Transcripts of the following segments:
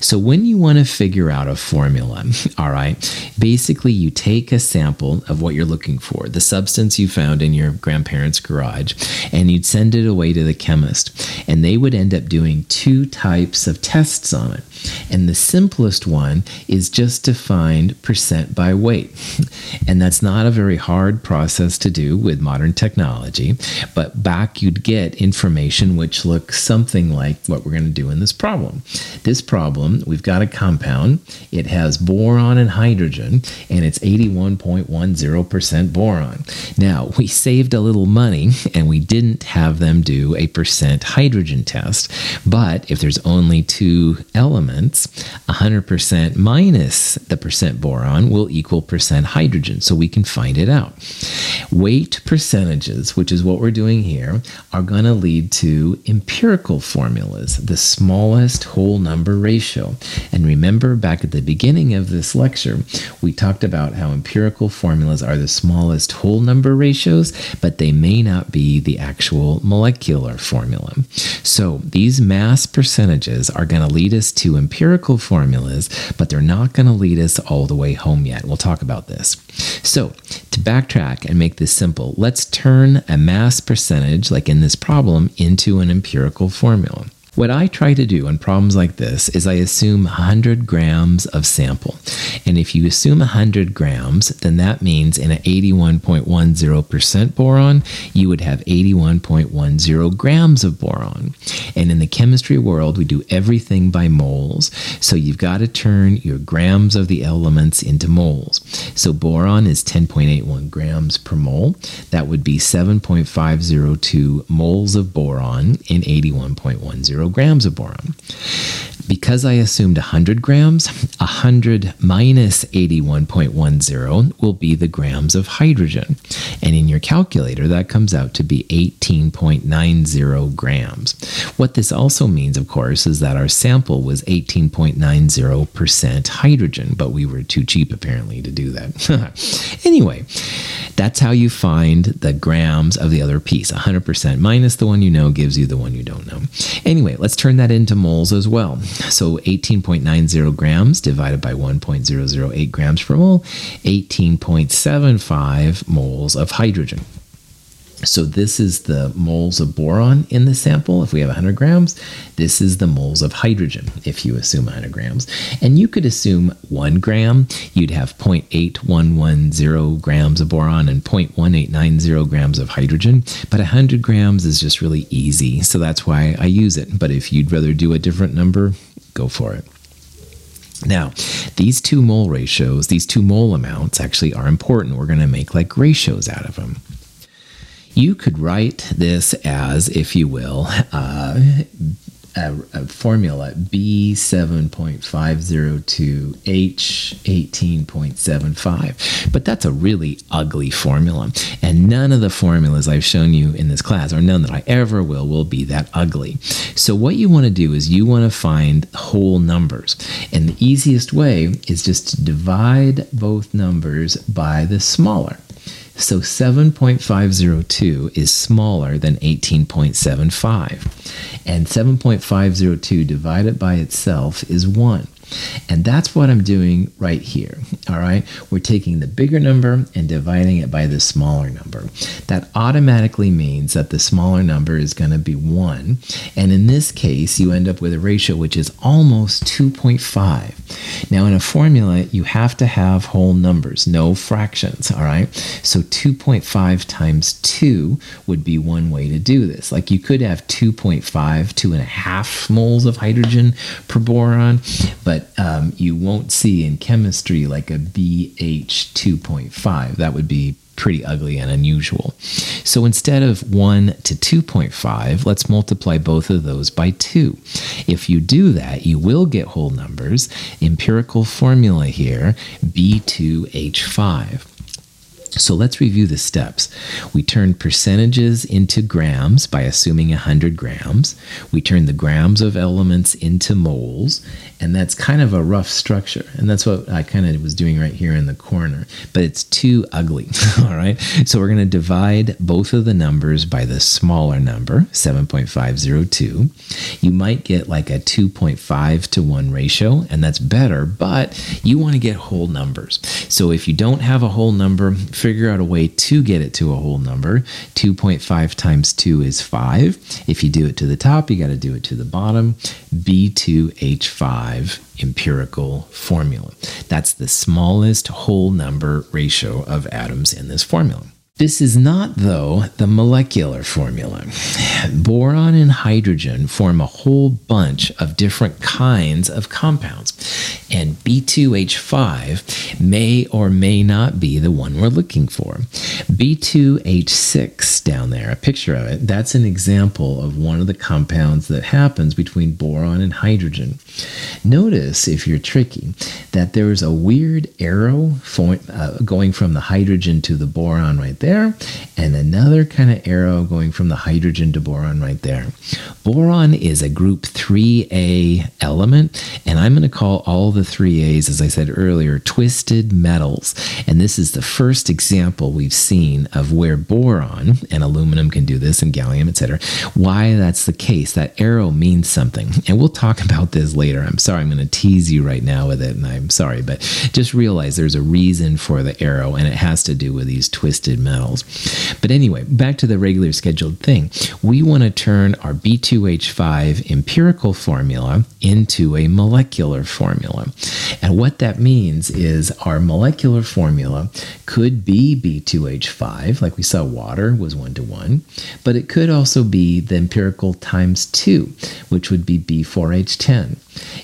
So, when you want to figure out a formula, all right, basically you take a sample of what you're looking for, the substance you found in your grandparents' garage, and you'd send it away to the chemist. And they would end up doing two types of tests on it. And the simplest one is just to find percent by weight. And that's not a very hard process to do with modern technology. But back you'd get information which looks something like what we're going to do in this problem. This problem, we've got a compound, it has boron and hydrogen, and it's 81.10% boron. Now, we saved a little money and we didn't have them do a percent hydrogen test. But if there's only two elements, elements, 100% minus the percent boron will equal percent hydrogen. So we can find it out. Weight percentages, which is what we're doing here, are going to lead to empirical formulas, the smallest whole number ratio. And remember, back at the beginning of this lecture, we talked about how empirical formulas are the smallest whole number ratios, but they may not be the actual molecular formula. So these mass percentages are going to lead us to empirical formulas, but they're not going to lead us all the way home yet. We'll talk about this. So, to backtrack and make this simple, let's turn a mass percentage, like in this problem, into an empirical formula. What I try to do in problems like this is I assume 100 grams of sample. And if you assume 100 grams, then that means in an 81.10% boron, you would have 81.10 grams of boron. And in the chemistry world, we do everything by moles. So you've got to turn your grams of the elements into moles. So boron is 10.81 grams per mole. That would be 7.502 moles of boron in 81.10 grams of boron. Because I assumed 100 grams, 100 minus 81.10 will be the grams of hydrogen. And in your calculator, that comes out to be 18.90 grams. What this also means, of course, is that our sample was 18.90% hydrogen, but we were too cheap apparently to do that. anyway, that's how you find the grams of the other piece. 100% minus the one you know gives you the one you don't know. Anyway, let's turn that into moles as well. So 18.90 grams divided by 1.008 grams per mole, 18.75 moles of hydrogen. So this is the moles of boron in the sample. If we have 100 grams, this is the moles of hydrogen if you assume 100 grams. And you could assume one gram, you'd have 0.8110 grams of boron and 0.1890 grams of hydrogen. But 100 grams is just really easy. So that's why I use it. But if you'd rather do a different number, go for it. Now, these two mole ratios, these two mole amounts actually are important. We're going to make like ratios out of them. You could write this as, if you will, uh, a, a, formula B7.502H18.75. But that's a really ugly formula. And none of the formulas I've shown you in this class, or none that I ever will, will be that ugly. So, what you want to do is you want to find whole numbers. And the easiest way is just to divide both numbers by the smaller. So 7.502 is smaller than 18.75. And 7.502 divided by itself is 1. And that's what I'm doing right here. All right. We're taking the bigger number and dividing it by the smaller number. That automatically means that the smaller number is going to be 1. And in this case, you end up with a ratio which is almost 2.5. Now, in a formula, you have to have whole numbers, no fractions. All right. So 2.5 times 2 would be one way to do this. Like you could have 2.5, two and a half moles of hydrogen per boron, but um, you won't see in chemistry like a BH 2.5. That would be pretty ugly and unusual. So instead of 1 to 2.5, let's multiply both of those by 2. If you do that, you will get whole numbers. Empirical formula here, B2H5. So let's review the steps. We turn percentages into grams by assuming 100 grams. We turn the grams of elements into moles, and that's kind of a rough structure. And that's what I kind of was doing right here in the corner, but it's too ugly. All right. So we're going to divide both of the numbers by the smaller number, 7.502. You might get like a 2.5 to 1 ratio, and that's better, but you want to get whole numbers. So if you don't have a whole number, figure out a way to get it to a whole number. 2.5 times 2 is 5. If you do it to the top, you got to do it to the bottom. B2H5 empirical formula. That's the smallest whole number ratio of atoms in this formula. This is not, though, the molecular formula. Boron and hydrogen form a whole bunch of different kinds of compounds, and B2H5 may or may not be the one we're looking for. B2H6 down there, a picture of it, that's an example of one of the compounds that happens between boron and hydrogen. Notice, if you're tricky, that there's a weird arrow uh, going from the hydrogen to the boron right there, and another kind of arrow going from the hydrogen to boron right there. Boron is a group 3A element, and I'm going to call all the 3As, as I said earlier, twisted metals. And this is the first example we've seen of where boron and aluminum can do this, and gallium, etc. Why that's the case. That arrow means something. And we'll talk about this later. I'm sorry, I'm going to tease you right now with it, and I'm sorry, but just realize there's a reason for the arrow, and it has to do with these twisted metals. But anyway, back to the regular scheduled thing. We want to turn our B2H5 empirical formula into a molecular formula. And what that means is our molecular formula could be B2H5, like we saw water was one to one, but it could also be the empirical times 2, which would be B4H10.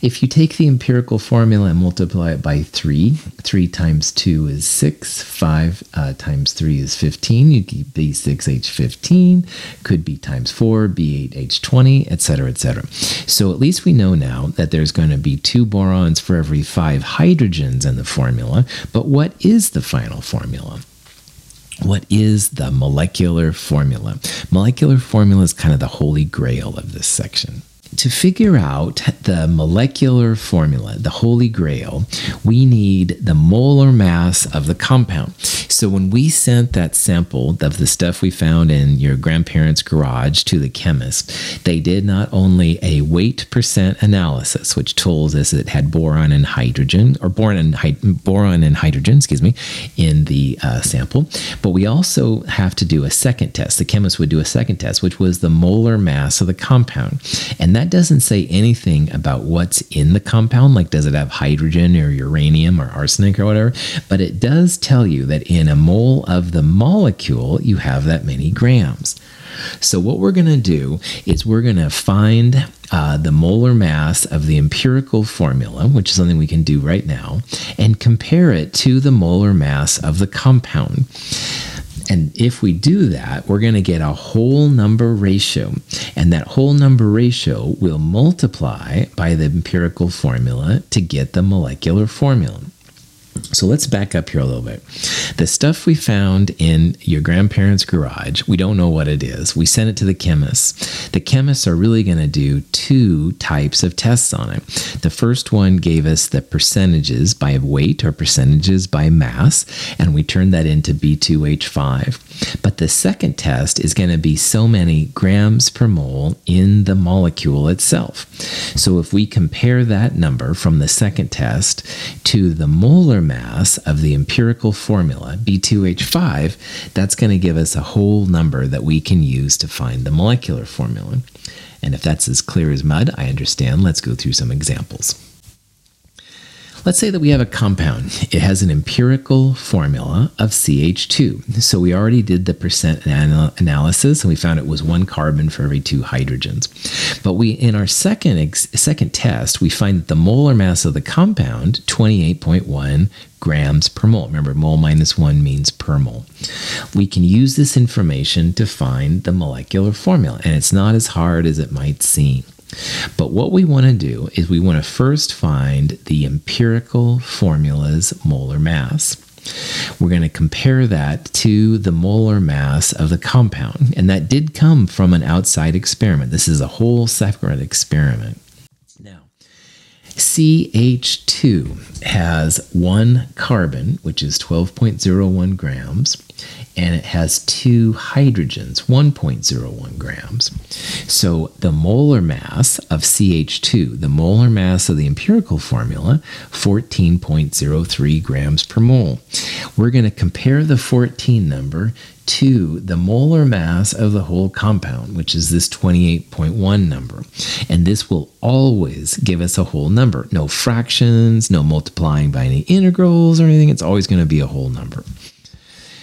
If you take the empirical formula and multiply it by 3, 3 times 2 is 6, 5 uh, times 3 is 15. You keep B6H15, could be times 4, B8H20, etc., etc. So at least we know now that there's going to be two borons for every 5 hydrogens in the formula. But what is the final formula? What is the molecular formula? Molecular formula is kind of the holy grail of this section to figure out the molecular formula, the holy grail, we need the molar mass of the compound. So when we sent that sample of the stuff we found in your grandparents' garage to the chemist, they did not only a weight percent analysis, which told us it had boron and hydrogen, or boron and, boron and hydrogen, excuse me, in the uh, sample, but we also have to do a second test. The chemist would do a second test, which was the molar mass of the compound. And that doesn't say anything about what's in the compound, like does it have hydrogen or uranium or arsenic or whatever, but it does tell you that in a mole of the molecule, you have that many grams. So, what we're going to do is we're going to find uh, the molar mass of the empirical formula, which is something we can do right now, and compare it to the molar mass of the compound. And if we do that, we're going to get a whole number ratio. And that whole number ratio will multiply by the empirical formula to get the molecular formula. So let's back up here a little bit. The stuff we found in your grandparents' garage, we don't know what it is. We sent it to the chemists. The chemists are really going to do two types of tests on it. The first one gave us the percentages by weight or percentages by mass, and we turned that into B2H5. But the second test is going to be so many grams per mole in the molecule itself. So if we compare that number from the second test to the molar mass of the empirical formula, B2H5, that's going to give us a whole number that we can use to find the molecular formula. And if that's as clear as mud, I understand. Let's go through some examples. Let's say that we have a compound. It has an empirical formula of CH2. So we already did the percent anal- analysis and we found it was one carbon for every two hydrogens. But we in our second ex- second test, we find that the molar mass of the compound 28.1 grams per mole. Remember, mole minus one means per mole. We can use this information to find the molecular formula, and it's not as hard as it might seem. But what we want to do is we want to first find the empirical formula's molar mass. We're going to compare that to the molar mass of the compound. And that did come from an outside experiment. This is a whole separate experiment. Now, CH2 has one carbon, which is 12.01 grams, and it has two hydrogens, 1.01 grams. So the molar mass of CH2, the molar mass of the empirical formula, 14.03 grams per mole. We're going to compare the 14 number to the molar mass of the whole compound, which is this 28.1 number. And this will always give us a whole number. No fractions, no multiplying by any integrals or anything. It's always going to be a whole number.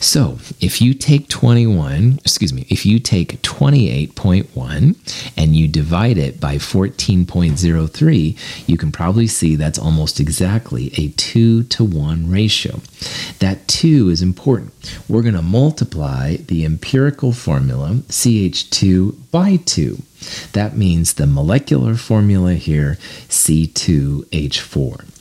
So if you take 21, excuse me, if you take 28.1 and you divide it by 14.03, you can probably see that's almost exactly a 2 to 1 ratio. That 2 is important. We're going to multiply the empirical formula CH2 by 2. That means the molecular formula here C2H4.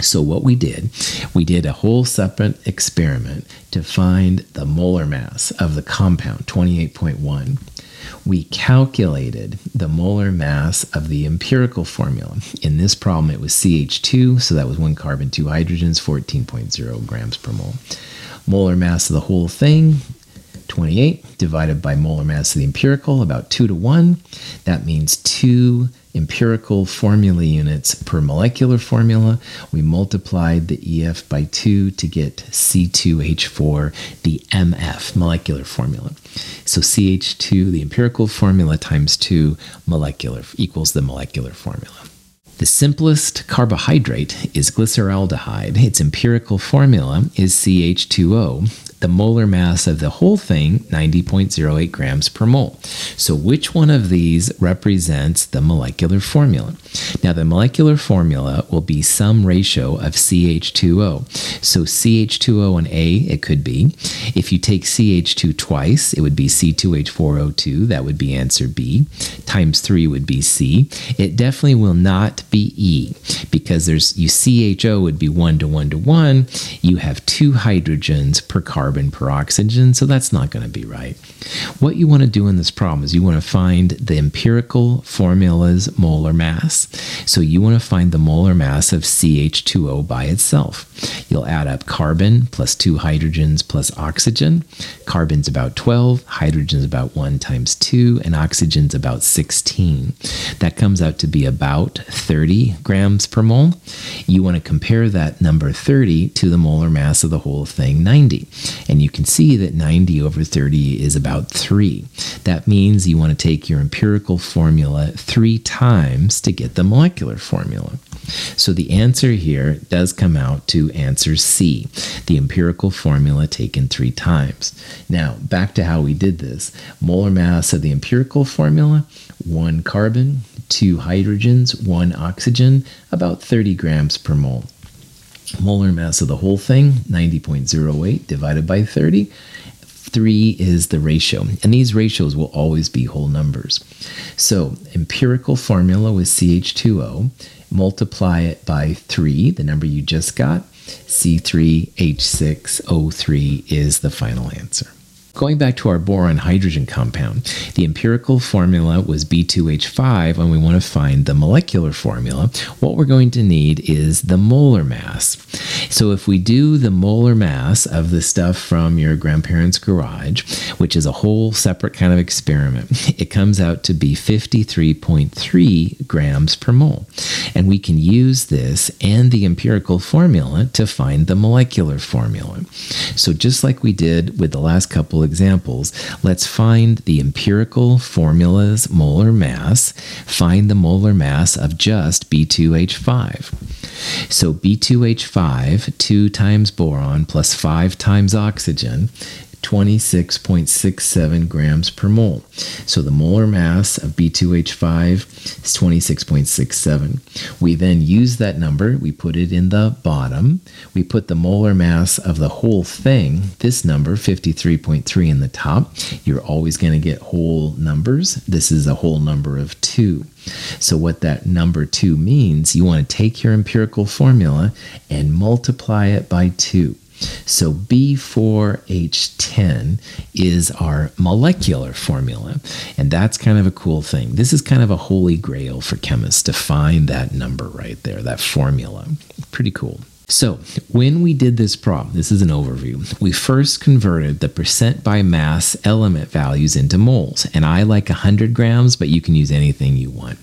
So, what we did, we did a whole separate experiment to find the molar mass of the compound, 28.1. We calculated the molar mass of the empirical formula. In this problem, it was CH2, so that was one carbon, two hydrogens, 14.0 grams per mole. Molar mass of the whole thing, 28, divided by molar mass of the empirical, about 2 to 1. That means 2 empirical formula units per molecular formula. We multiplied the EF by 2 to get C2H4, the MF molecular formula. So CH2, the empirical formula, times 2 molecular equals the molecular formula. The simplest carbohydrate is glyceraldehyde. Its empirical formula is CH2O, the molar mass of the whole thing 90.08 grams per mole. So, which one of these represents the molecular formula? Now, the molecular formula will be some ratio of CH2O. So, CH2O and A, it could be. If you take CH2 twice, it would be C2H4O2. That would be answer B. Times 3 would be C. It definitely will not be E because there's you CHO would be 1 to 1 to 1. You have two hydrogens per carbon carbon per oxygen, so that's not going to be right. What you want to do in this problem is you want to find the empirical formula's molar mass. So you want to find the molar mass of CH2O by itself. You'll add up carbon plus two hydrogens plus oxygen. Carbon's about 12, hydrogen's about 1 times 2, and oxygen's about 16. That comes out to be about 30 grams per mole. You want to compare that number 30 to the molar mass of the whole thing, 90. And you can see that 90 over 30 is about 3. That means you want to take your empirical formula three times to get the molecular formula. So the answer here does come out to answer C, the empirical formula taken three times. Now, back to how we did this. Molar mass of the empirical formula, one carbon, two hydrogens, one oxygen, about 30 grams per mole molar mass of the whole thing, 90.08 divided by 30. 3 is the ratio, and these ratios will always be whole numbers. So, empirical formula with CH2O, multiply it by 3, the number you just got, C3H6O3 is the final answer. Going back to our boron hydrogen compound, the empirical formula was B2H5, and we want to find the molecular formula. What we're going to need is the molar mass. So if we do the molar mass of the stuff from your grandparents' garage, which is a whole separate kind of experiment, it comes out to be 53.3 grams per mole. And we can use this and the empirical formula to find the molecular formula. So just like we did with the last couple examples, let's find the empirical formula's molar mass, find the molar mass of just B2H5. So B2H5, 2 times boron plus 5 times oxygen, 26.67 grams per mole. So the molar mass of B2H5 is 26.67. We then use that number, we put it in the bottom, we put the molar mass of the whole thing, this number, 53.3 in the top. You're always going to get whole numbers. This is a whole number of 2. So, what that number 2 means, you want to take your empirical formula and multiply it by 2. So B4H10 is our molecular formula. And that's kind of a cool thing. This is kind of a holy grail for chemists to find that number right there, that formula. Pretty cool. So, when we did this problem, this is an overview, we first converted the percent by mass element values into moles. And I like 100 grams, but you can use anything you want.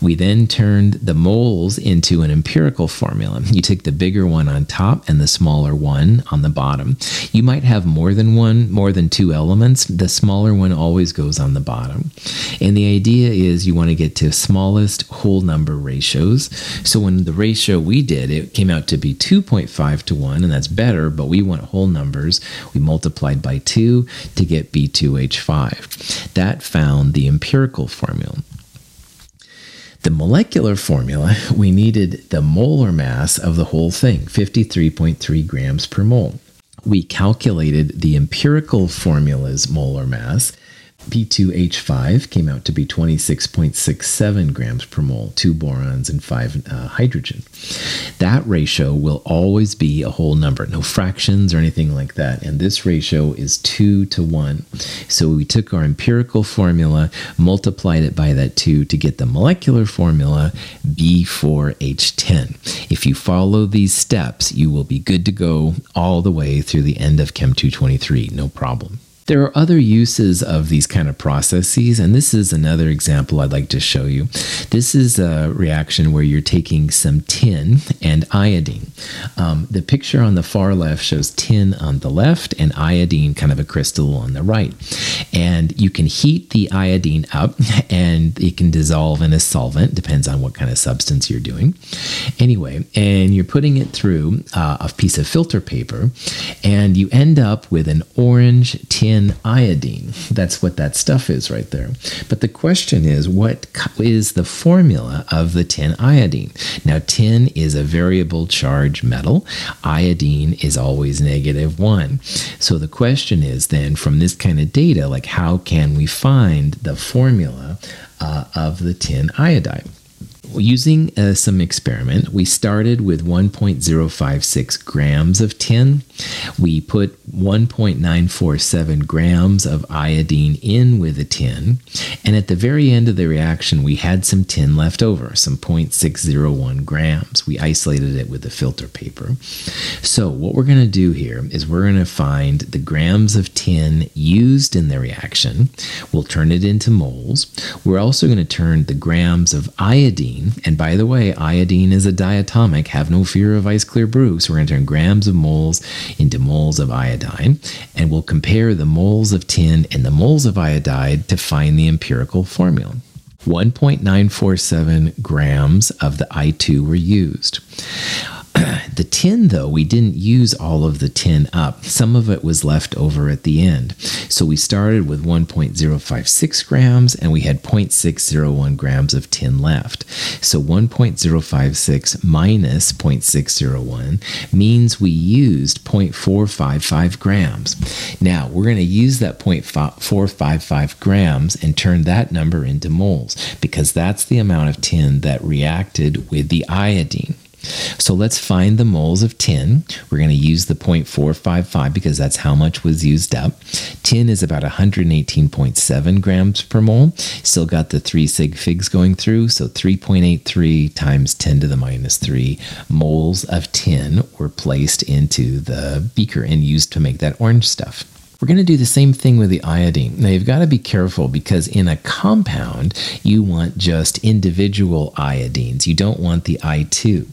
We then turned the moles into an empirical formula. You take the bigger one on top and the smaller one on the bottom. You might have more than one, more than two elements. The smaller one always goes on the bottom. And the idea is you want to get to smallest whole number ratios. So when the ratio we did, it came out to be 2.5 to 1, and that's better, but we want whole numbers. We multiplied by 2 to get B2H5. That found the empirical formula. The molecular formula, we needed the molar mass of the whole thing, 53.3 grams per mole. We calculated the empirical formula's molar mass, B2H5 came out to be 26.67 grams per mole, two borons and five uh, hydrogen. That ratio will always be a whole number, no fractions or anything like that. And this ratio is 2 to 1. So we took our empirical formula, multiplied it by that 2 to get the molecular formula B4H10. If you follow these steps, you will be good to go all the way through the end of Chem 223, no problem. There are other uses of these kind of processes, and this is another example I'd like to show you. This is a reaction where you're taking some tin and iodine. Um, the picture on the far left shows tin on the left and iodine, kind of a crystal, on the right. And you can heat the iodine up and it can dissolve in a solvent, depends on what kind of substance you're doing. Anyway, and you're putting it through uh, a piece of filter paper, and you end up with an orange tin tin iodine. That's what that stuff is right there. But the question is, what is the formula of the tin iodine? Now, tin is a variable charge metal, iodine is always negative one. So the question is then, from this kind of data, like how can we find the formula uh, of the tin iodide? Using uh, some experiment, we started with 1.056 grams of tin. We put 1.947 grams of iodine in with the tin. And at the very end of the reaction, we had some tin left over, some 0.601 grams. We isolated it with the filter paper. So, what we're going to do here is we're going to find the grams of tin used in the reaction. We'll turn it into moles. We're also going to turn the grams of iodine iodine. And by the way, iodine is a diatomic. Have no fear of ice clear brew. So we're going to turn grams of moles into moles of iodine. And we'll compare the moles of tin and the moles of iodide to find the empirical formula. 1.947 grams of the I2 were used. the tin, though, we didn't use all of the tin up. Some of it was left over at the end. So we started with 1.056 grams and we had 0.601 grams of tin left. So 1.056 minus 0.601 means we used 0.455 grams. Now we're going to use that 0.455 grams and turn that number into moles because that's the amount of tin that reacted with the iodine. So let's find the moles of tin. We're going to use the 0.455 because that's how much was used up. Tin is about 118.7 grams per mole. Still got the three sig figs going through. So 3.83 times 10 to the minus 3 moles of tin were placed into the beaker and used to make that orange stuff. We're going to do the same thing with the iodine. Now, you've got to be careful because in a compound, you want just individual iodines. You don't want the I2.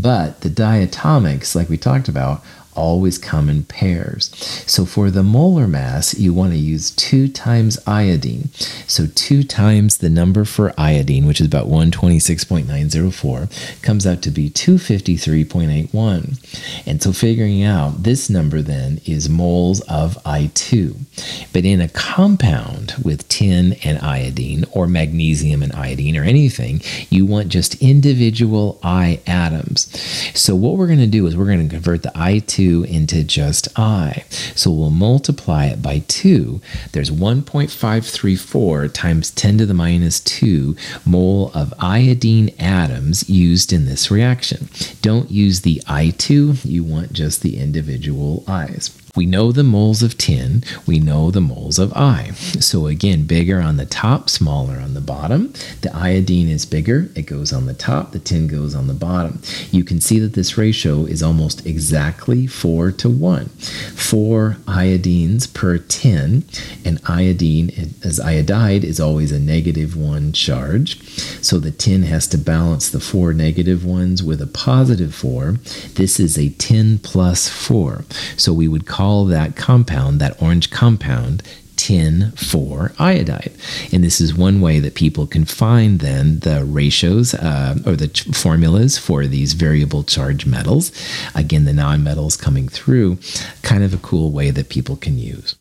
But the diatomics, like we talked about, always come in pairs. So for the molar mass, you want to use 2 times iodine. So 2 times the number for iodine, which is about 126.904, comes out to be 253.81. And so figuring out this number then is moles of I2. But in a compound with tin and iodine, or magnesium and iodine, or anything, you want just individual I atoms. So what we're going to do is we're going to convert the I2 2 into just I. So we'll multiply it by 2. There's 1.534 times 10 to the minus 2 mole of iodine atoms used in this reaction. Don't use the I2, you want just the individual I's. We know the moles of tin, we know the moles of I. So again, bigger on the top, smaller on the bottom. The iodine is bigger, it goes on the top, the tin goes on the bottom. You can see that this ratio is almost exactly 4 to 1. 4 iodines per tin, and iodine as iodide is always a negative 1 charge. So the tin has to balance the 4 negative ones with a positive 4. This is a tin plus 4. So we would call call that compound, that orange compound, tin 4 iodide. And this is one way that people can find then the ratios uh, or the ch- formulas for these variable charge metals. Again, the nonmetals coming through, kind of a cool way that people can use.